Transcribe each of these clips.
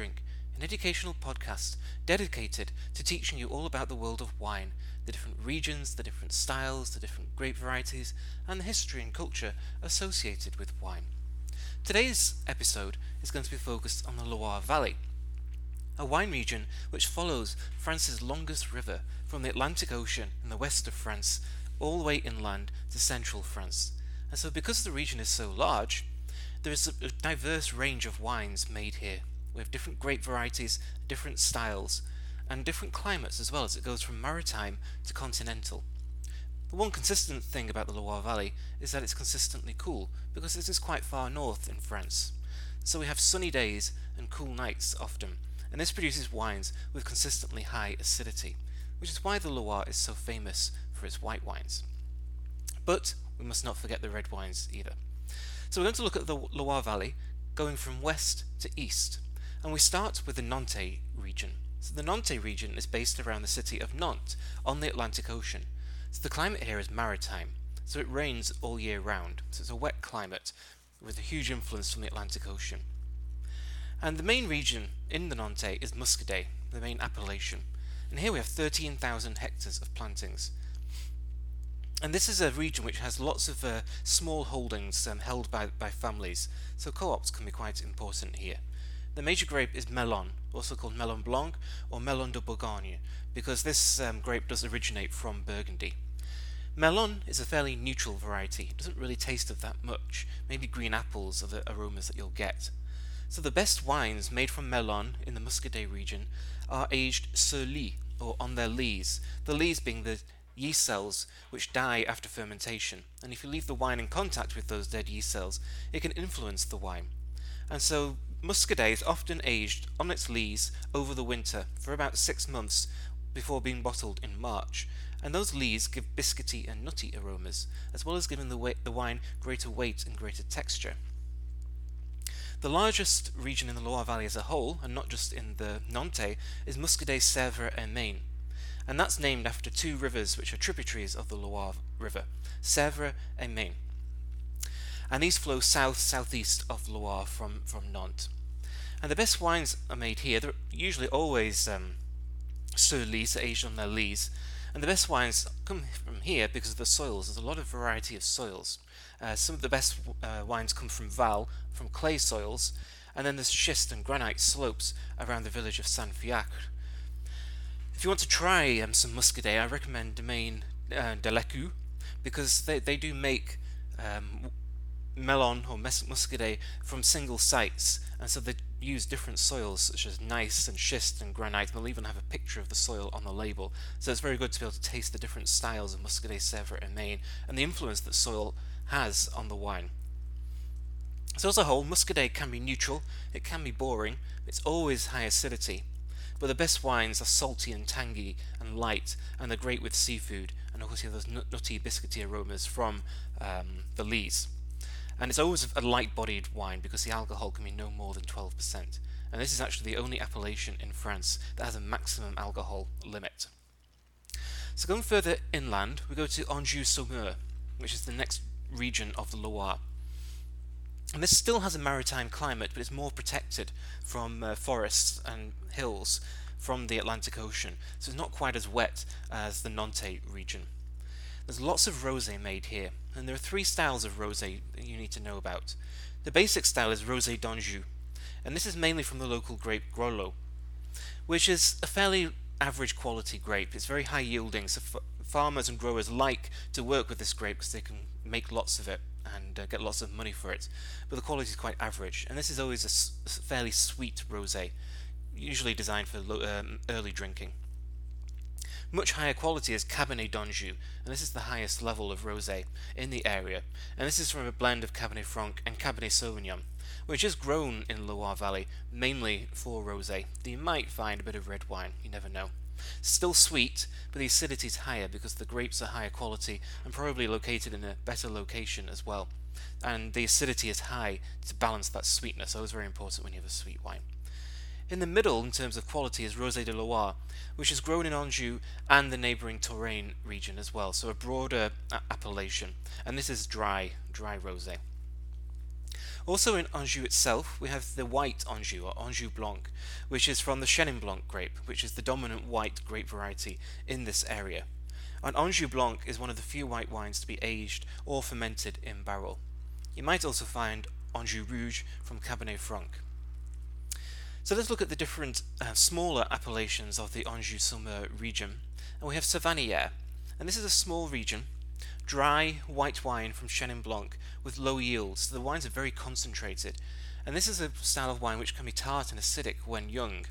Drink, an educational podcast dedicated to teaching you all about the world of wine, the different regions, the different styles, the different grape varieties, and the history and culture associated with wine. Today's episode is going to be focused on the Loire Valley, a wine region which follows France's longest river from the Atlantic Ocean in the west of France all the way inland to central France. And so, because the region is so large, there is a, diverse range of wines made here, with different grape varieties, different styles, and different climates as well as it goes from maritime to continental. The one consistent thing about the Loire Valley is that it's consistently cool, because this is quite far north in France. So we have sunny days and cool nights often, and this produces wines with consistently high acidity, which is why the Loire is so famous for its white wines. But we must not forget the red wines either. So we're going to look at the Loire Valley going from west to east. And we start with the Nantes region. So the Nantes region is based around the city of Nantes on the Atlantic Ocean. So the climate here is maritime. So it rains all year round. So it's a wet climate with a huge influence from the Atlantic Ocean. And the main region in the Nantes is Muscadet, the main appellation. And here we have 13,000 hectares of plantings. And this is a region which has lots of uh, small holdings um, held by, by families, so co-ops can be quite important here. The major grape is Melon, also called Melon Blanc or Melon de Bourgogne, because this um, grape does originate from Burgundy. Melon is a fairly neutral variety. It doesn't really taste of that much. Maybe green apples are the aromas that you'll get. So the best wines made from Melon in the Muscadet region are aged sur lie, or on their lees. The lees being the yeast cells which die after fermentation, and if you leave the wine in contact with those dead yeast cells, it can influence the wine. And so Muscadet is often aged on its lees over the winter for about six months before being bottled in March, and those lees give biscuity and nutty aromas, as well as giving the, the wine greater weight and greater texture. The largest region in the Loire Valley as a whole, and not just in the Nantes, is Muscadet, Sèvre, and Maine and that's named after two rivers which are tributaries of the Loire River, Sèvre and Maine. And these flow south southeast of Loire from, from Nantes. And the best wines are made here. They're usually always um, sur lie, aged on their lees. And the best wines come from here because of the soils. There's a lot of variety of soils. Uh, some of the best uh, wines come from Val, from clay soils, and then there's schist and granite slopes around the village of Saint Fiacre, if you want to try um, some Muscadet, I recommend Domaine uh, de l'Écu because they, they do make um, melon or muscadet from single sites, and so they use different soils such as gneiss and schist and granite. They'll even have a picture of the soil on the label, so it's very good to be able to taste the different styles of Muscadet, Sèvre, and Maine, and the influence that soil has on the wine. So as a whole, Muscadet can be neutral, it can be boring, it's always high acidity, but the best wines are salty and tangy and light, and they're great with seafood, and of course you have those nutty, biscuity aromas from um, the lees. And it's always a light-bodied wine because the alcohol can be no more than 12%. And this is actually the only appellation in France that has a maximum alcohol limit. So going further inland, we go to Anjou-Saumur, which is the next region of the Loire. And this still has a maritime climate, but it's more protected from uh, forests and hills from the Atlantic Ocean, so it's not quite as wet as the Nantes region. There's lots of rosé made here, and there are three styles of rosé that you need to know about. The basic style is Rosé d'Anjou, and this is mainly from the local grape Groslot, which is a fairly average quality grape. It's very high yielding, so f- farmers and growers like to work with this grape because they can make lots of it and uh, get lots of money for it. But the quality is quite average, and this is always a, fairly sweet rosé, usually designed for lo- um, early drinking. Much higher quality is Cabernet d'Anjou, and this is the highest level of rosé in the area, and this is from a blend of Cabernet Franc and Cabernet Sauvignon, which is grown in Loire Valley mainly for rosé. You might find a bit of red wine, you never know. Still sweet, but the acidity is higher because the grapes are higher quality and probably located in a better location as well. And the acidity is high to balance that sweetness, always very important when you have a sweet wine. In the middle, in terms of quality, is Rosé de Loire, which is grown in Anjou and the neighbouring Touraine region as well, so a broader a- appellation. And this is dry, dry rosé. Also in Anjou itself, we have the white Anjou, or Anjou Blanc, which is from the Chenin Blanc grape, which is the dominant white grape variety in this area. And Anjou Blanc is one of the few white wines to be aged or fermented in barrel. You might also find Anjou Rouge from Cabernet Franc. So let's look at the different uh, smaller appellations of the Anjou-Saumur region. And we have Savennières, and this is a small region, dry white wine from Chenin Blanc with low yields. So the wines are very concentrated. And this is a style of wine which can be tart and acidic when young,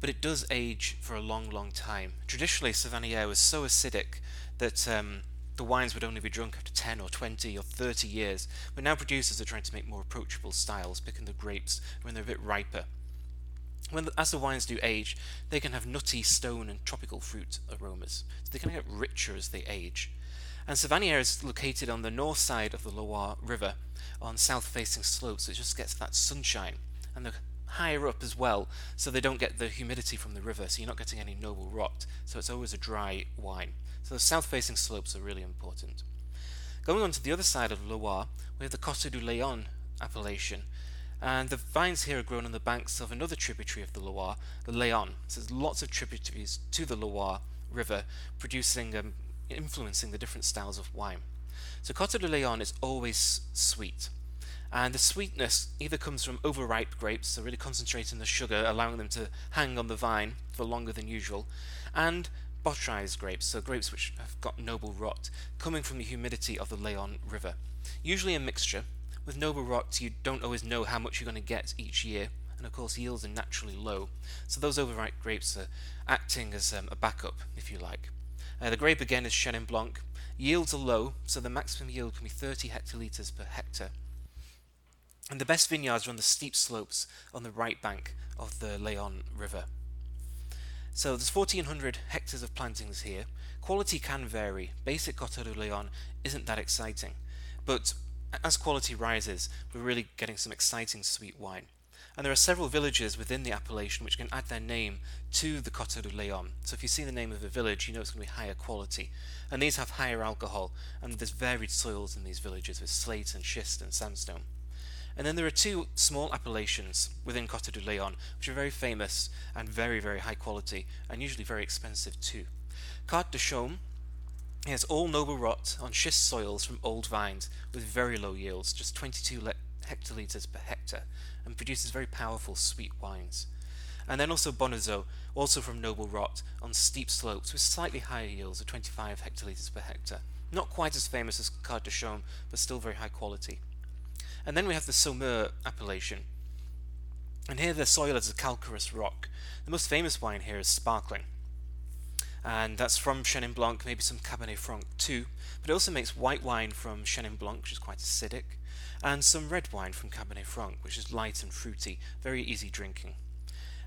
but it does age for a long, long time. Traditionally, Savennières was so acidic that um, the wines would only be drunk after 10 or 20 or 30 years, but now producers are trying to make more approachable styles, picking the grapes when they're a bit riper. When as the wines do age, they can have nutty, stone, and tropical fruit aromas, so they can get richer as they age. And Savennières is located on the north side of the Loire River, on south-facing slopes, so it just gets that sunshine, and they're higher up as well, so they don't get the humidity from the river, so you're not getting any noble rot, so it's always a dry wine. So the south-facing slopes are really important. Going on to the other side of Loire, we have the Coteaux du Layon appellation, and the vines here are grown on the banks of another tributary of the Loire, the Layon. So there's lots of tributaries to the Loire River, producing, um, influencing the different styles of wine. So Coteaux de Layon is always sweet. And the sweetness either comes from overripe grapes, so really concentrating the sugar, allowing them to hang on the vine for longer than usual, and botrytis grapes, so grapes which have got noble rot, coming from the humidity of the Layon River. Usually a mixture, with noble rot, you don't always know how much you're going to get each year, and of course yields are naturally low, so those overripe grapes are acting as um, a backup, if you like. Uh, the grape again is Chenin Blanc. Yields are low, so the maximum yield can be 30 hectolitres per hectare. And the best vineyards are on the steep slopes on the right bank of the Layon River. So there's 1400 hectares of plantings here. Quality can vary. Basic Coteaux du Layon isn't that exciting, but as quality rises, we're really getting some exciting sweet wine. And there are several villages within the appellation which can add their name to the Coteaux du Layon. So if you see the name of a village, you know it's going to be higher quality. And these have higher alcohol, and there's varied soils in these villages with slate and schist and sandstone. And then there are two small appellations within Coteaux du Layon, which are very famous and very, very high quality, and usually very expensive too. Quarts de Chaume it has all noble rot on schist soils from old vines with very low yields, just 22 le- hectolitres per hectare, and produces very powerful sweet wines. And then also Bonnezeaux, also from noble rot, on steep slopes with slightly higher yields of 25 hectolitres per hectare. Not quite as famous as Chaume, but still very high quality. And then we have the Saumur appellation. And here the soil is a calcareous rock. The most famous wine here is sparkling and that's from Chenin Blanc, maybe some Cabernet Franc too. But it also makes white wine from Chenin Blanc, which is quite acidic, and some red wine from Cabernet Franc, which is light and fruity, very easy drinking.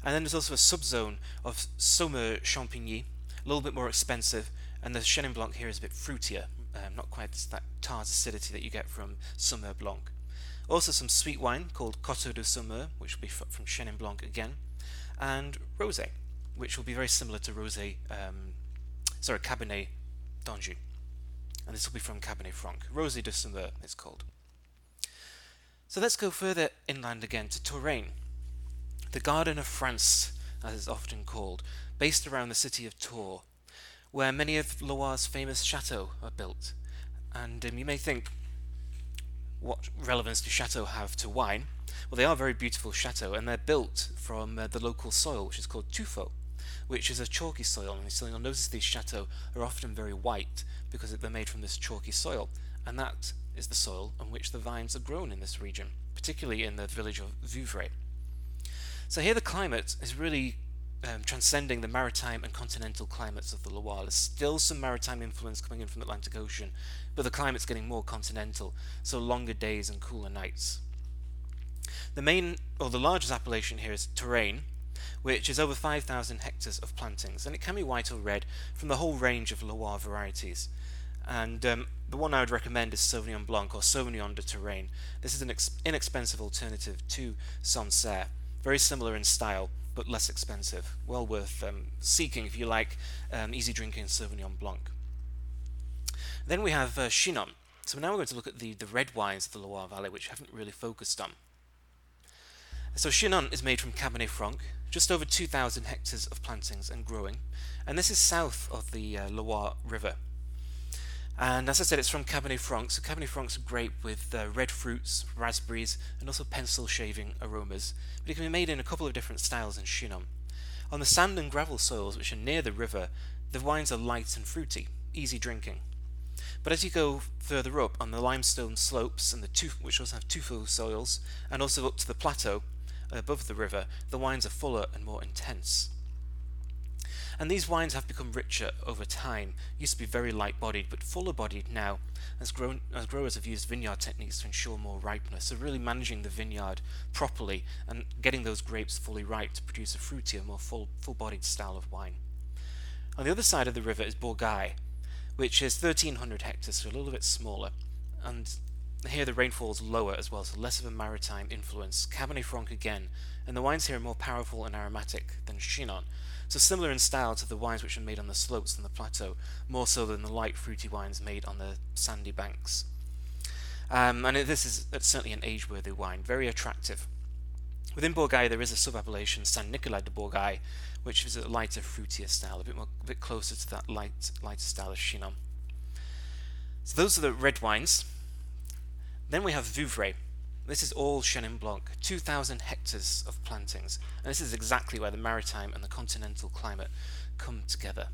And then there's also a subzone of Saumur Champigny, a little bit more expensive, and the Chenin Blanc here is a bit fruitier, um, not quite that tart acidity that you get from Saumur Blanc. Also some sweet wine called Coteaux de Saumur, which will be from Chenin Blanc again, and rosé, which will be very similar to rosé, um, sorry, Cabernet d'Anjou. And this will be from Cabernet Franc. Rosé de Saumur, it's called. So let's go further inland again to Touraine, the Garden of France, as it's often called, based around the city of Tours, where many of Loire's famous chateaux are built. And um, you may think, what relevance do chateaux have to wine? Well, they are very beautiful chateaux, and they're built from uh, the local soil, which is called tuffeau which is a chalky soil. And so you'll notice these chateaux are often very white because they're made from this chalky soil. And that is the soil on which the vines are grown in this region, particularly in the village of Vouvray. So here the climate is really um, transcending the maritime and continental climates of the Loire. There's still some maritime influence coming in from the Atlantic Ocean, but the climate's getting more continental, so longer days and cooler nights. The main, or the largest appellation here is Touraine, which is over 5,000 hectares of plantings, and it can be white or red from the whole range of Loire varieties. And um, the one I would recommend is Sauvignon Blanc or Sauvignon de Touraine. This is an inexpensive alternative to Sancerre, very similar in style but less expensive. Well worth um, seeking if you like um, easy drinking Sauvignon Blanc. Then we have uh, Chinon, So now we're going to look at the, the red wines of the Loire Valley, which I haven't really focused on. So Chinon is made from Cabernet Franc, just over 2,000 hectares of plantings and growing, and this is south of the uh, Loire River. And as I said, it's from Cabernet Franc. So Cabernet Franc's a grape with uh, red fruits, raspberries, and also pencil shaving aromas. But it can be made in a couple of different styles in Chinon. On the sand and gravel soils, which are near the river, the wines are light and fruity, easy drinking. But as you go further up on the limestone slopes and the tuf- which also have tuffeau soils, and also up to the plateau above the river, the wines are fuller and more intense. And these wines have become richer over time. Used to be very light bodied, but fuller bodied now, as, grown, as growers have used vineyard techniques to ensure more ripeness. So, really managing the vineyard properly and getting those grapes fully ripe to produce a fruitier, more full, bodied style of wine. On the other side of the river is Bourgueil, which is 1300 hectares, so a little bit smaller. And here the rainfall is lower as well, so less of a maritime influence. Cabernet Franc again, and the wines here are more powerful and aromatic than Chinon, so similar in style to the wines which are made on the slopes and the plateau, more so than the light fruity wines made on the sandy banks. Um, and this is certainly an age-worthy wine, very attractive. Within Bourgueil, there is a sub-appellation, Saint Nicolas de Bourgueil, which is a lighter, fruitier style, a bit more, a bit closer to that light, lighter style of Chinon. So those are the red wines. Then we have Vouvray, this is all Chenin Blanc, 2,000 hectares of plantings, and this is exactly where the maritime and the continental climate come together.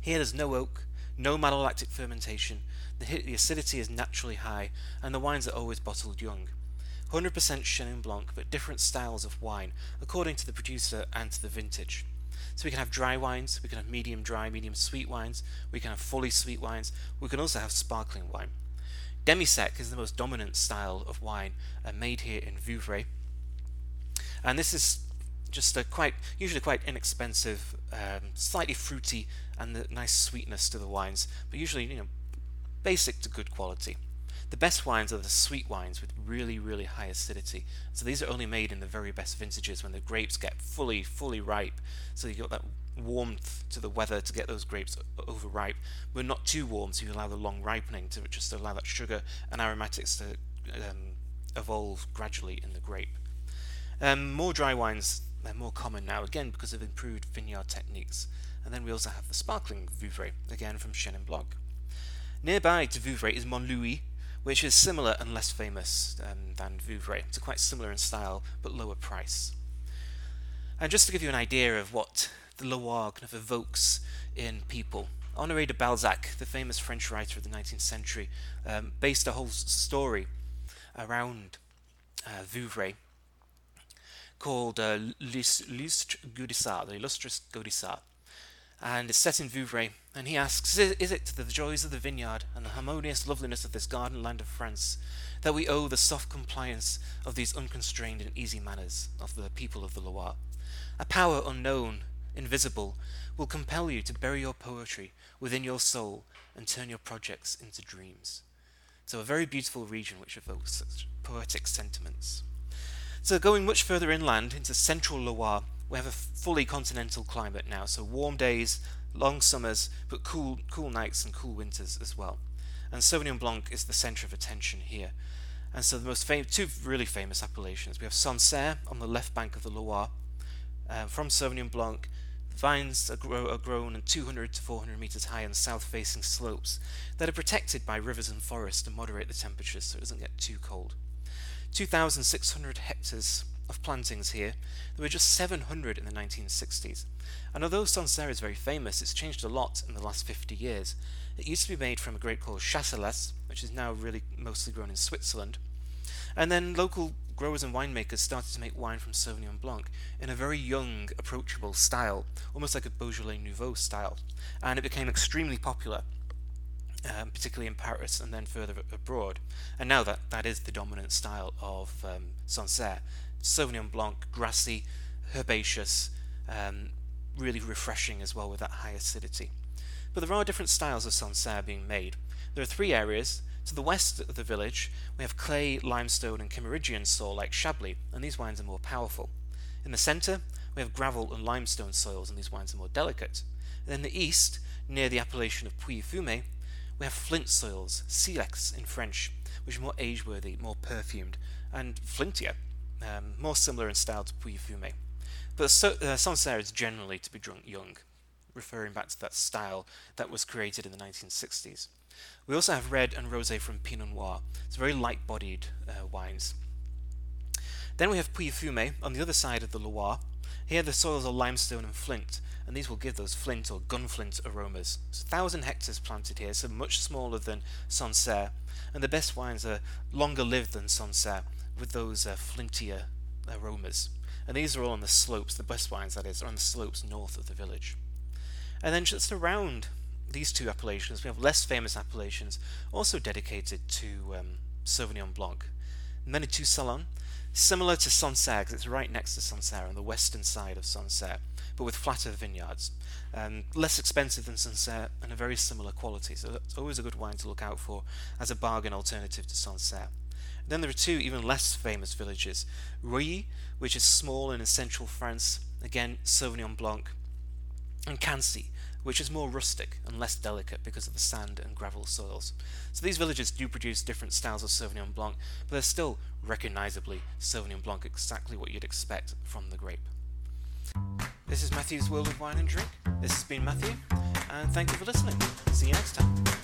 Here there's no oak, no malolactic fermentation, the, the acidity is naturally high, and the wines are always bottled young. 100% Chenin Blanc, but different styles of wine, according to the producer and to the vintage. So we can have dry wines, we can have medium dry, medium sweet wines, we can have fully sweet wines, we can also have sparkling wine. Demi-sec is the most dominant style of wine uh, made here in Vouvray. And this is just a quite, usually quite inexpensive, um, slightly fruity and the nice sweetness to the wines, but usually, you know, basic to good quality. The best wines are the sweet wines with really, really high acidity. So these are only made in the very best vintages when the grapes get fully, fully ripe. So you've got that warmth to the weather to get those grapes overripe, but not too warm so you allow the long ripening to just allow that sugar and aromatics to um, evolve gradually in the grape. Um, more dry wines, they're more common now, again because of improved vineyard techniques. And then we also have the sparkling Vouvray, again from Chenin Blanc. Nearby to Vouvray is Montlouis, which is similar and less famous um, than Vouvray. It's quite similar in style, but lower price. And just to give you an idea of what the Loire kind of evokes in people. Honoré de Balzac, the famous French writer of the 19th century, um, based a whole story around uh, Vouvray called uh, L'Illustre Gaudissart, the Illustrious Gaudissart. And it's set in Vouvray, and he asks, Is it to the joys of the vineyard and the harmonious loveliness of this garden land of France that we owe the soft compliance of these unconstrained and easy manners of the people of the Loire? A power unknown invisible, will compel you to bury your poetry within your soul and turn your projects into dreams. So, a very beautiful region which evokes such poetic sentiments. So, going much further inland into central Loire, we have a fully continental climate now. So, warm days, long summers, but cool, cool nights and cool winters as well. And Sauvignon Blanc is the centre of attention here. And so, the most fam- two really famous appellations we have Sancerre on the left bank of the Loire. Uh, from Sauvignon Blanc, Vines are, grow, are grown 200 to 400 meters high on south facing slopes that are protected by rivers and forests to moderate the temperatures so it doesn't get too cold. 2,600 hectares of plantings here. There were just 700 in the 1960s. And although Sancerre is very famous, it's changed a lot in the last 50 years. It used to be made from a grape called Chasselas, which is now really mostly grown in Switzerland. And then local growers and winemakers started to make wine from Sauvignon Blanc in a very young, approachable style, almost like a Beaujolais Nouveau style, and it became extremely popular, um, particularly in Paris and then further abroad. And now that, that is the dominant style of um, Sancerre. Sauvignon Blanc, grassy, herbaceous, um, really refreshing as well with that high acidity. But there are different styles of Sancerre being made. There are three areas to the west of the village, we have clay, limestone, and Kimmeridgian soil like Chablis, and these wines are more powerful. In the centre, we have gravel and limestone soils, and these wines are more delicate. And in the east, near the appellation of Pouilly-Fumé, We have flint soils, silex in French, which are more age-worthy, more perfumed, and flintier, um, more similar in style to Pouilly-Fumé. But so, uh, Sancerre is generally to be drunk young, referring back to that style that was created in the 1960s. We also have red and rosé from Pinot Noir. It's very light-bodied uh, wines. Then we have Pouilly-Fumé on the other side of the Loire. Here the soils are limestone and flint, and these will give those flint or gunflint aromas. It's a thousand hectares planted here, so much smaller than Sancerre, and the best wines are longer lived than Sancerre, with those uh, flintier aromas. And these are all on the slopes, the best wines that is, are on the slopes north of the village. And then just around these two appellations, we have less famous appellations also dedicated to um, Sauvignon Blanc. Menetou Salon, similar to Sancerre, because it's right next to Sancerre on the western side of Sancerre, but with flatter vineyards. Um, less expensive than Sancerre and a very similar quality, so it's always a good wine to look out for as a bargain alternative to Sancerre. Then there are two even less famous villages Reuilly, which is small and in central France, again Sauvignon Blanc, and Quincy, which is more rustic and less delicate because of the sand and gravel soils. So these villages do produce different styles of Sauvignon Blanc, but they're still recognizably Sauvignon Blanc, exactly what you'd expect from the grape. This is Matthew's World of Wine and Drink. This has been Matthew, and thank you for listening. See you next time.